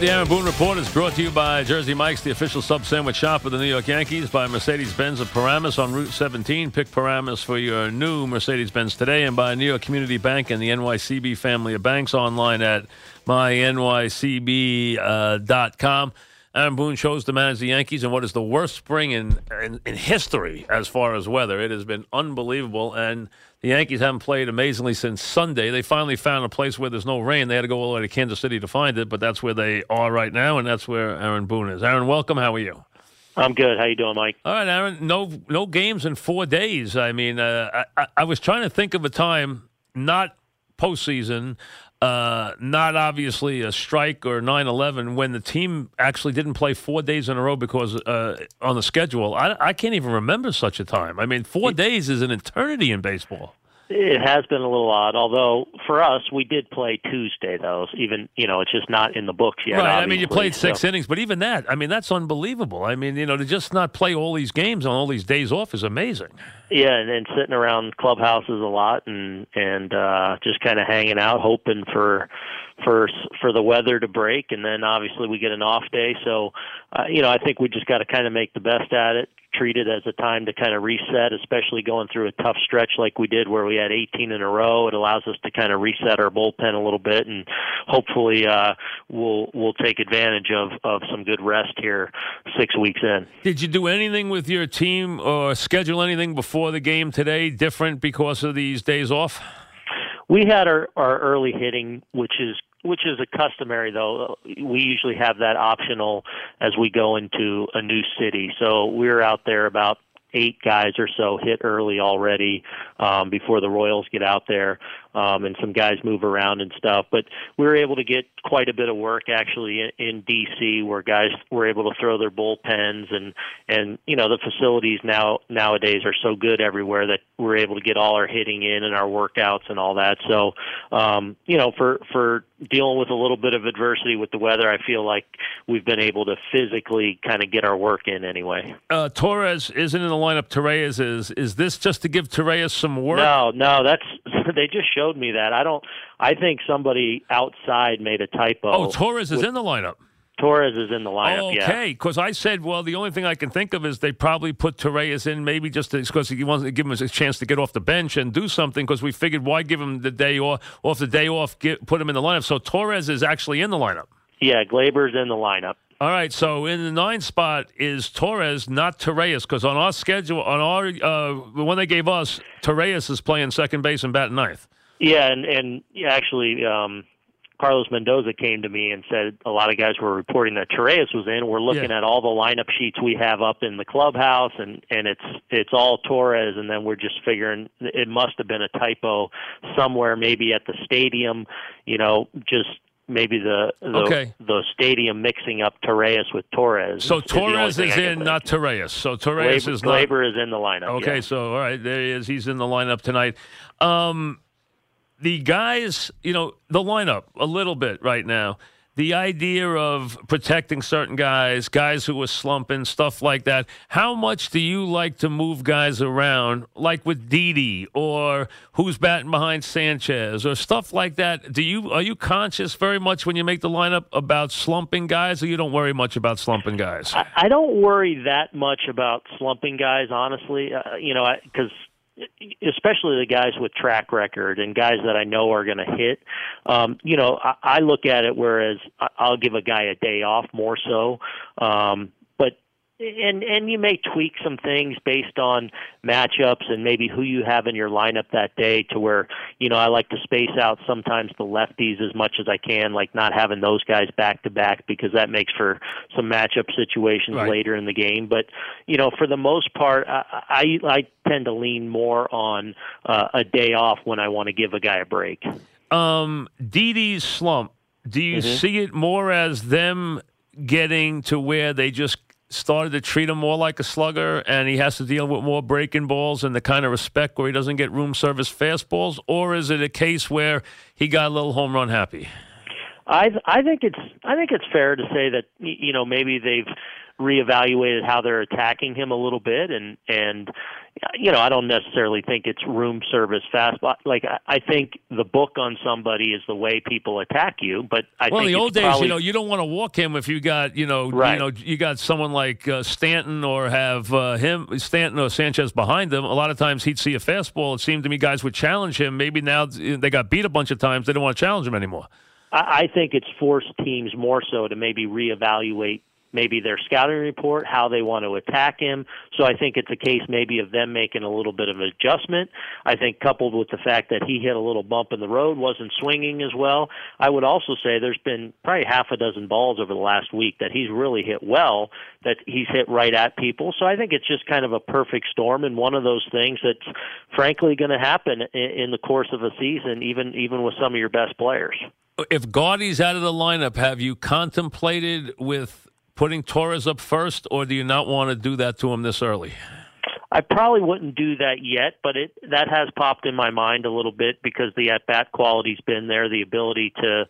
the Aaron Boone Report is brought to you by Jersey Mike's, the official sub sandwich shop of the New York Yankees, by Mercedes Benz of Paramus on Route 17. Pick Paramus for your new Mercedes Benz today, and by New York Community Bank and the NYCB family of banks online at mynycb.com. Uh, Aaron Boone chose to manage the Yankees in what is the worst spring in, in, in history as far as weather. It has been unbelievable, and the Yankees haven't played amazingly since Sunday. They finally found a place where there's no rain. They had to go all the way to Kansas City to find it, but that's where they are right now, and that's where Aaron Boone is. Aaron, welcome. How are you? I'm good. How you doing, Mike? All right, Aaron. No, no games in four days. I mean, uh, I, I was trying to think of a time, not postseason, uh, not obviously a strike or 9-11 when the team actually didn't play four days in a row because uh, on the schedule. I, I, can't even remember such a time. I mean four days is an eternity in baseball it has been a little odd, although for us we did play Tuesday though. Even you know it's just not in the books yet. Right. I mean, you played six so. innings, but even that, I mean, that's unbelievable. I mean, you know, to just not play all these games on all these days off is amazing. Yeah, and, and sitting around clubhouses a lot and and uh, just kind of hanging out, hoping for for for the weather to break, and then obviously we get an off day. So, uh, you know, I think we just got to kind of make the best at it treat it as a time to kind of reset, especially going through a tough stretch like we did where we had 18 in a row. It allows us to kind of reset our bullpen a little bit, and hopefully uh, we'll we'll take advantage of of some good rest here six weeks in. Did you do anything with your team or schedule anything before the game today different because of these days off? We had our, our early hitting, which is which is a customary though. We usually have that optional as we go into a new city. So we're out there about eight guys or so hit early already um, before the Royals get out there um, and some guys move around and stuff. But we were able to get quite a bit of work actually in, in DC, where guys were able to throw their bullpens and and you know the facilities now nowadays are so good everywhere that we're able to get all our hitting in and our workouts and all that. So um, you know for for dealing with a little bit of adversity with the weather, I feel like we've been able to physically kind of get our work in anyway. Uh, Torres isn't in the lineup. Torres is. Is this just to give Torres some work? No, no, that's they just showed me that. I don't. I think somebody outside made a typo. Oh, Torres is with, in the lineup. Torres is in the lineup. Okay, because yeah. I said, well, the only thing I can think of is they probably put Torres in, maybe just because he wants to give him a chance to get off the bench and do something. Because we figured, why give him the day off? Off the day off, get, put him in the lineup. So Torres is actually in the lineup. Yeah, Gleyber's in the lineup. All right, so in the nine spot is Torres, not Torreyes, because on our schedule, on our uh, the one they gave us, Torreyes is playing second base and batting ninth. Yeah, and and actually, um, Carlos Mendoza came to me and said a lot of guys were reporting that Torreyes was in. We're looking yeah. at all the lineup sheets we have up in the clubhouse, and and it's it's all Torres, and then we're just figuring it must have been a typo somewhere, maybe at the stadium, you know, just maybe the the, okay. the stadium mixing up Torres with Torres. So Torres is, is in, not Torres. So Torres Gleyber, is not. Gleyber is in the lineup. Okay, yeah. so all right, there he is. He's in the lineup tonight. Um, the guys, you know, the lineup a little bit right now the idea of protecting certain guys, guys who are slumping, stuff like that. How much do you like to move guys around, like with Didi or who's batting behind Sanchez or stuff like that? Do you are you conscious very much when you make the lineup about slumping guys, or you don't worry much about slumping guys? I, I don't worry that much about slumping guys, honestly. Uh, you know, because especially the guys with track record and guys that I know are going to hit. Um, you know, I, I look at it whereas I'll give a guy a day off more so. Um, and and you may tweak some things based on matchups and maybe who you have in your lineup that day to where you know I like to space out sometimes the lefties as much as I can like not having those guys back to back because that makes for some matchup situations right. later in the game but you know for the most part I I, I tend to lean more on uh, a day off when I want to give a guy a break um Didi's slump do you mm-hmm. see it more as them getting to where they just started to treat him more like a slugger and he has to deal with more breaking balls and the kind of respect where he doesn't get room service fastballs? Or is it a case where he got a little home run happy? I I think it's I think it's fair to say that you know maybe they've reevaluated how they're attacking him a little bit, and and you know I don't necessarily think it's room service fast. Like I think the book on somebody is the way people attack you. But I well, think in the old days, probably, you know, you don't want to walk him if you got you know Right. you know you got someone like uh, Stanton or have uh, him Stanton or Sanchez behind him. A lot of times he'd see a fastball. It seemed to me guys would challenge him. Maybe now they got beat a bunch of times. They don't want to challenge him anymore. I, I think it's forced teams more so to maybe reevaluate maybe their scouting report, how they want to attack him. So I think it's a case maybe of them making a little bit of an adjustment. I think coupled with the fact that he hit a little bump in the road, wasn't swinging as well. I would also say there's been probably half a dozen balls over the last week that he's really hit well, that he's hit right at people. So I think it's just kind of a perfect storm and one of those things that's frankly going to happen in, in the course of a season, even even with some of your best players. If Gardy's out of the lineup, have you contemplated with putting Torres up first, or do you not want to do that to him this early? I probably wouldn't do that yet, but it that has popped in my mind a little bit because the at bat quality's been there, the ability to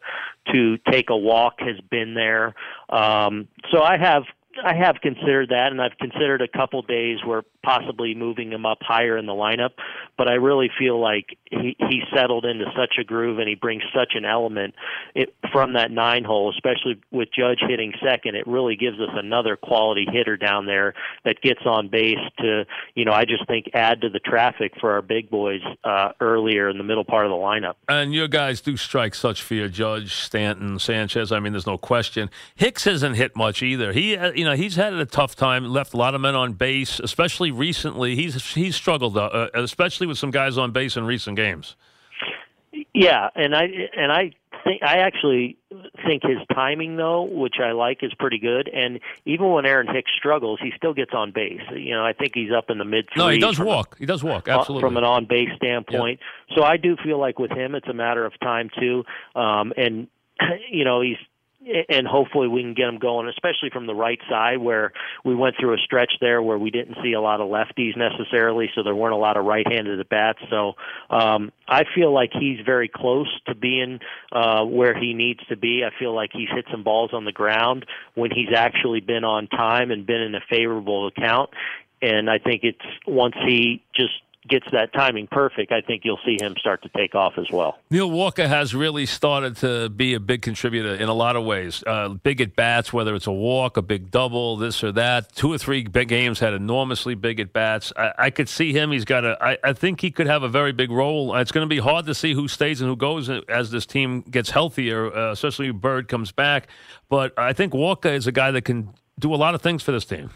to take a walk has been there. Um, so I have I have considered that, and I've considered a couple days where possibly moving him up higher in the lineup. But I really feel like he he settled into such a groove, and he brings such an element it, from that nine hole, especially with Judge hitting second. It really gives us another quality hitter down there that gets on base to you know I just think add to the traffic for our big boys uh, earlier in the middle part of the lineup. And your guys do strike such fear, Judge Stanton, Sanchez. I mean, there's no question. Hicks hasn't hit much either. He, uh, you know, he's had a tough time. Left a lot of men on base, especially recently. He's he's struggled, uh, uh, especially with some guys on base in recent games. Yeah, and I and I think I actually think his timing though, which I like, is pretty good. And even when Aaron Hicks struggles, he still gets on base. You know, I think he's up in the mid. No, he does from a- walk. He does walk. Absolutely. from an on base standpoint. So I do feel like with him, it's a matter of time too. Um, and you know, he's and hopefully we can get him going, especially from the right side where we went through a stretch there where we didn't see a lot of lefties necessarily, so there weren't a lot of right-handed at bats. So um, I feel like he's very close to being uh, where he needs to be. I feel like he's hit some balls on the ground when he's actually been on time and been in a favorable account. And I think it's once he just gets that timing perfect, I think you'll see him start to take off as well. Neil Walker has really started to be a big contributor in a lot of ways. Uh, big at bats, whether it's a walk, a big double, this or that. Two or three big games had enormously big at bats. I, I could see him. He's got a. I, I think he could have a very big role. It's going to be hard to see who stays and who goes as this team gets healthier, uh, especially Bird comes back. But I think Walker is a guy that can do a lot of things for this team.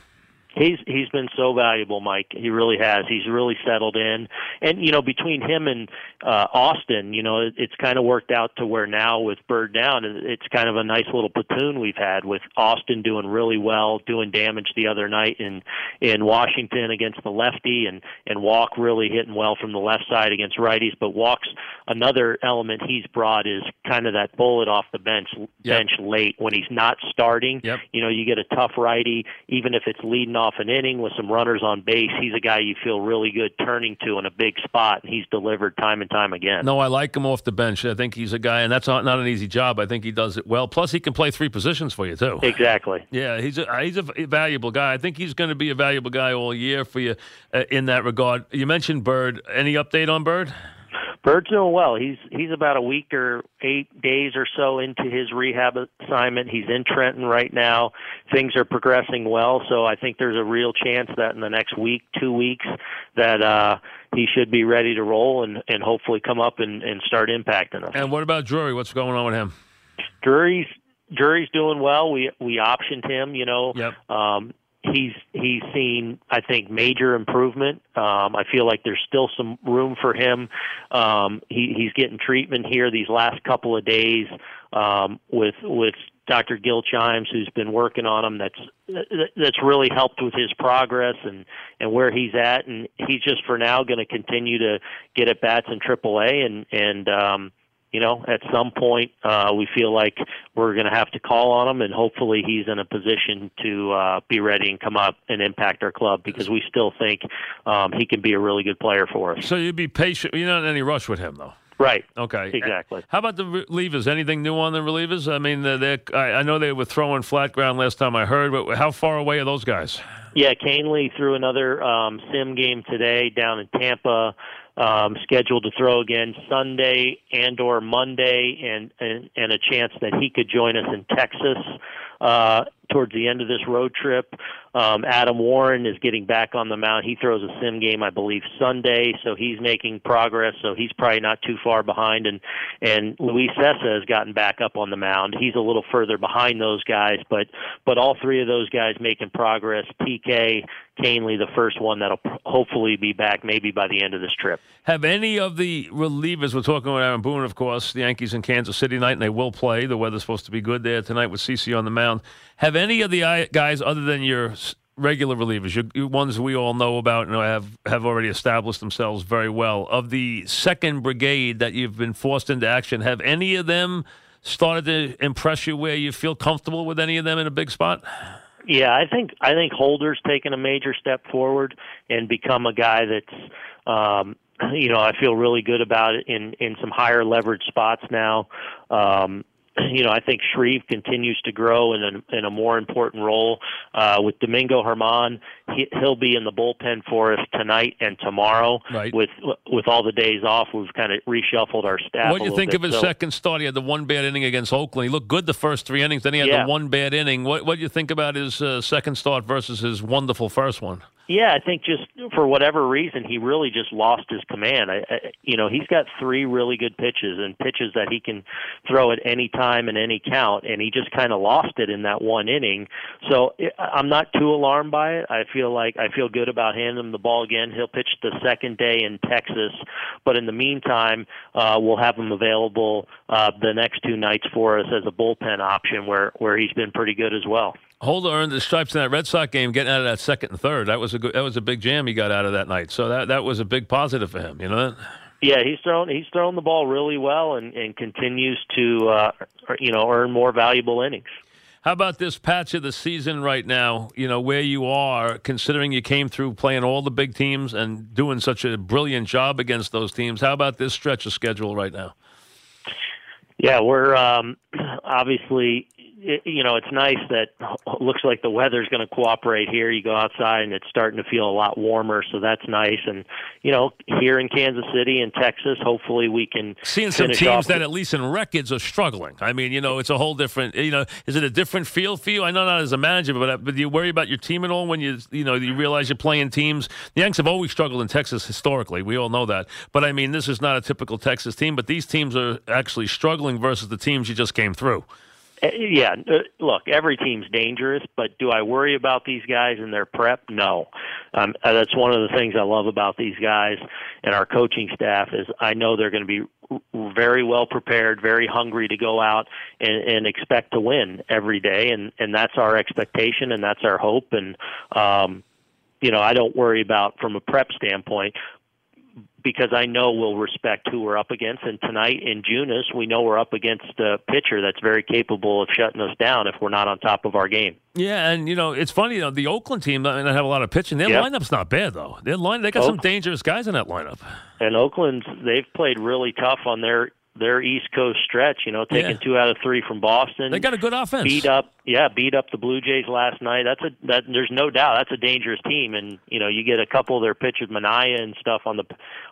He's he's been so valuable, Mike. He really has. He's really settled in, and you know between him and uh, Austin, you know it, it's kind of worked out to where now with Bird down, it's kind of a nice little platoon we've had with Austin doing really well, doing damage the other night in in Washington against the lefty, and and Walk really hitting well from the left side against righties. But Walk's another element he's brought is kind of that bullet off the bench bench late when he's not starting. Yep. You know, you get a tough righty, even if it's leading off an inning with some runners on base. He's a guy you feel really good turning to in a big spot, and he's delivered time and time again. No, I like him off the bench. I think he's a guy, and that's not, not an easy job. I think he does it well. Plus, he can play three positions for you too. Exactly. Yeah, he's a he's a valuable guy. I think he's going to be a valuable guy all year for you uh, in that regard. You mentioned Bird. Any update on Bird? Bird's doing well. He's he's about a week or eight days or so into his rehab assignment. He's in Trenton right now. Things are progressing well, so I think there's a real chance that in the next week, two weeks, that uh, he should be ready to roll and and hopefully come up and, and start impacting us. And what about Drury? What's going on with him? Drury's Drury's doing well. We we optioned him. You know, Yep. um, he's he's seen I think major improvement. Um, I feel like there's still some room for him. Um, he, he's getting treatment here these last couple of days um, with with Dr. Gil Chimes, who's been working on him. That's that's really helped with his progress and and where he's at. And he's just for now going to continue to get at bats in AAA and and um, you know, at some point, uh, we feel like we're going to have to call on him, and hopefully he's in a position to uh, be ready and come up and impact our club because we still think um, he can be a really good player for us. So you'd be patient. You're not in any rush with him, though. Right. Okay. Exactly. How about the relievers? Anything new on the relievers? I mean, they I, I know they were throwing flat ground last time I heard, but how far away are those guys? Yeah, Kahnle threw another um, sim game today down in Tampa. Um, scheduled to throw again Sunday and or Monday, and, and and a chance that he could join us in Texas uh, towards the end of this road trip. Um, Adam Warren is getting back on the mound. He throws a sim game, I believe, Sunday, so he's making progress. So he's probably not too far behind. And and Luis Cessa has gotten back up on the mound. He's a little further behind those guys, but but all three of those guys making progress. TK, Kahnle, the first one that'll hopefully be back maybe by the end of this trip. Have any of the relievers? We're talking about Aaron Boone, of course. The Yankees in Kansas City tonight, and they will play. The weather's supposed to be good there tonight with CC on the mound. Have any of the guys, other than your regular relievers, your, ones we all know about and have have already established themselves very well, of the second brigade that you've been forced into action, have any of them started to impress you where you feel comfortable with any of them in a big spot? Yeah, I think I think Holder's taken a major step forward and become a guy that's um, you know I feel really good about it in in some higher leverage spots now. Um, you know, I think Shreve continues to grow in a, in a more important role. Uh, with Domingo Germán, he, he'll be in the bullpen for us tonight and tomorrow. Right. With with all the days off, we've kind of reshuffled our staff. What do you think bit, of his so. second start? He had the one bad inning against Oakland. He looked good the first three innings. Then he had yeah. the one bad inning. What What do you think about his uh, second start versus his wonderful first one? Yeah, I think just for whatever reason, he really just lost his command. I, I, you know, he's got three really good pitches and pitches that he can throw at any time and any count, and he just kind of lost it in that one inning. So I'm not too alarmed by it. I feel like I feel good about handing him the ball again. He'll pitch the second day in Texas, but in the meantime, uh, we'll have him available uh, the next two nights for us as a bullpen option, where where he's been pretty good as well. Holder earned the stripes in that Red Sox game, getting out of that second and third. That was a good, that was a big jam he got out of that night. So that that was a big positive for him. You know. that. Yeah, he's thrown he's thrown the ball really well and and continues to uh, you know earn more valuable innings. How about this patch of the season right now? You know where you are, considering you came through playing all the big teams and doing such a brilliant job against those teams. How about this stretch of schedule right now? Yeah, we're um, obviously you know, it's nice that it looks like the weather's going to cooperate here. You go outside and it's starting to feel a lot warmer, so that's nice. And you know, here in Kansas City and Texas, hopefully we can seeing some teams that at least in records are struggling. I mean, you know, it's a whole different. You know, is it a different feel for you? I know not as a manager, but uh, but do you worry about your team at all when you you know you realize you're playing teams? The Yanks have always struggled in Texas historically. We all know that. But I mean, this is not a typical Texas team. But these teams are actually struggling versus the teams you just came through. Uh, yeah, uh, look, every team's dangerous, but do I worry about these guys and their prep? No. Um, uh, that's one of the things I love about these guys and our coaching staff is I know they're going to be very well prepared, very hungry to go out and, and expect to win every day, and and that's our expectation and that's our hope. And um, you know, I don't worry about from a prep standpoint because I know we'll respect who we're up against. And tonight in Junis, we know we're up against a pitcher that's very capable of shutting us down if we're not on top of our game. Yeah, and you know it's funny. You know, the Oakland team, I mean, have a lot of pitching. Their yep. lineup's not bad though. Their line, they got some dangerous guys in that lineup. And Oakland's, they've played really tough on their their East Coast stretch. You know, taking yeah. two out of three from Boston. They got a good offense. Beat up, yeah, beat up the Blue Jays last night. That's a that. There's no doubt that's a dangerous team, and you know you get a couple of their pitchers, Manaea and stuff on the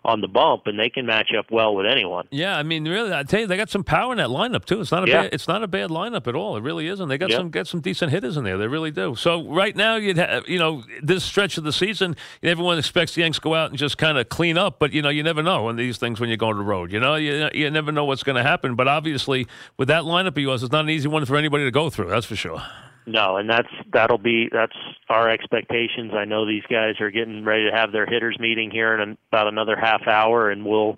on the bump, and they can match up well with anyone. Yeah, I mean, really, I tell you, they got some power in that lineup too. It's not a yeah. bad, it's not a bad lineup at all. It really isn't. They got yeah. some got some decent hitters in there. They really do. So right now, you'd have, you know this stretch of the season, everyone expects the Yanks go out and just kind of clean up, but you know you never know on these things when you go on the road. You know, you you never know what's going to happen. But obviously, with that lineup of yours, it's not an easy one for anybody to go through. That's for sure. No, and that's that'll be that's our expectations. I know these guys are getting ready to have their hitters meeting here in about another half hour, and we'll.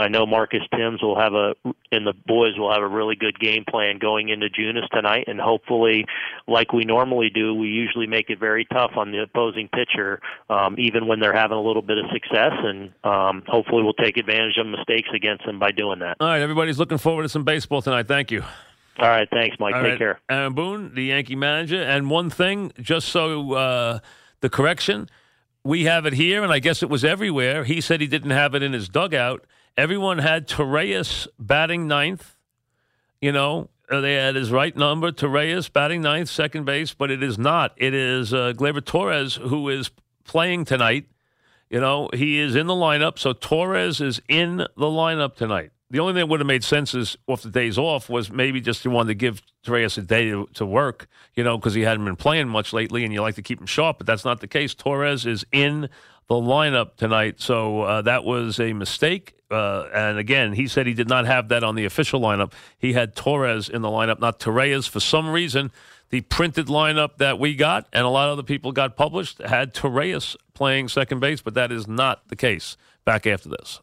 I know Marcus Thames will have a, and the boys will have a really good game plan going into Junis tonight, and hopefully, like we normally do, we usually make it very tough on the opposing pitcher, um, even when they're having a little bit of success, and um, hopefully, we'll take advantage of mistakes against them by doing that. All right, everybody's looking forward to some baseball tonight. Thank you. All right, thanks, Mike. All Take right. care. Aaron Boone, the Yankee manager. And one thing, just so uh, the correction, we have it here, and I guess it was everywhere. He said he didn't have it in his dugout. Everyone had Torreyes batting ninth. You know, uh, they had his right number, Torreyes batting ninth, second base, but it is not. It is uh, Gleyber Torres who is playing tonight. You know, he is in the lineup, so Torres is in the lineup tonight. The only thing that would have made sense is off the days off was maybe just you wanted to give Torres a day to, to work, you know, because he hadn't been playing much lately, and you like to keep him sharp. But that's not the case. Torres is in the lineup tonight, so uh, that was a mistake. Uh, and again, he said he did not have that on the official lineup. He had Torres in the lineup, not Torres. For some reason, the printed lineup that we got and a lot of other people got published had Torres playing second base, but that is not the case. Back after this.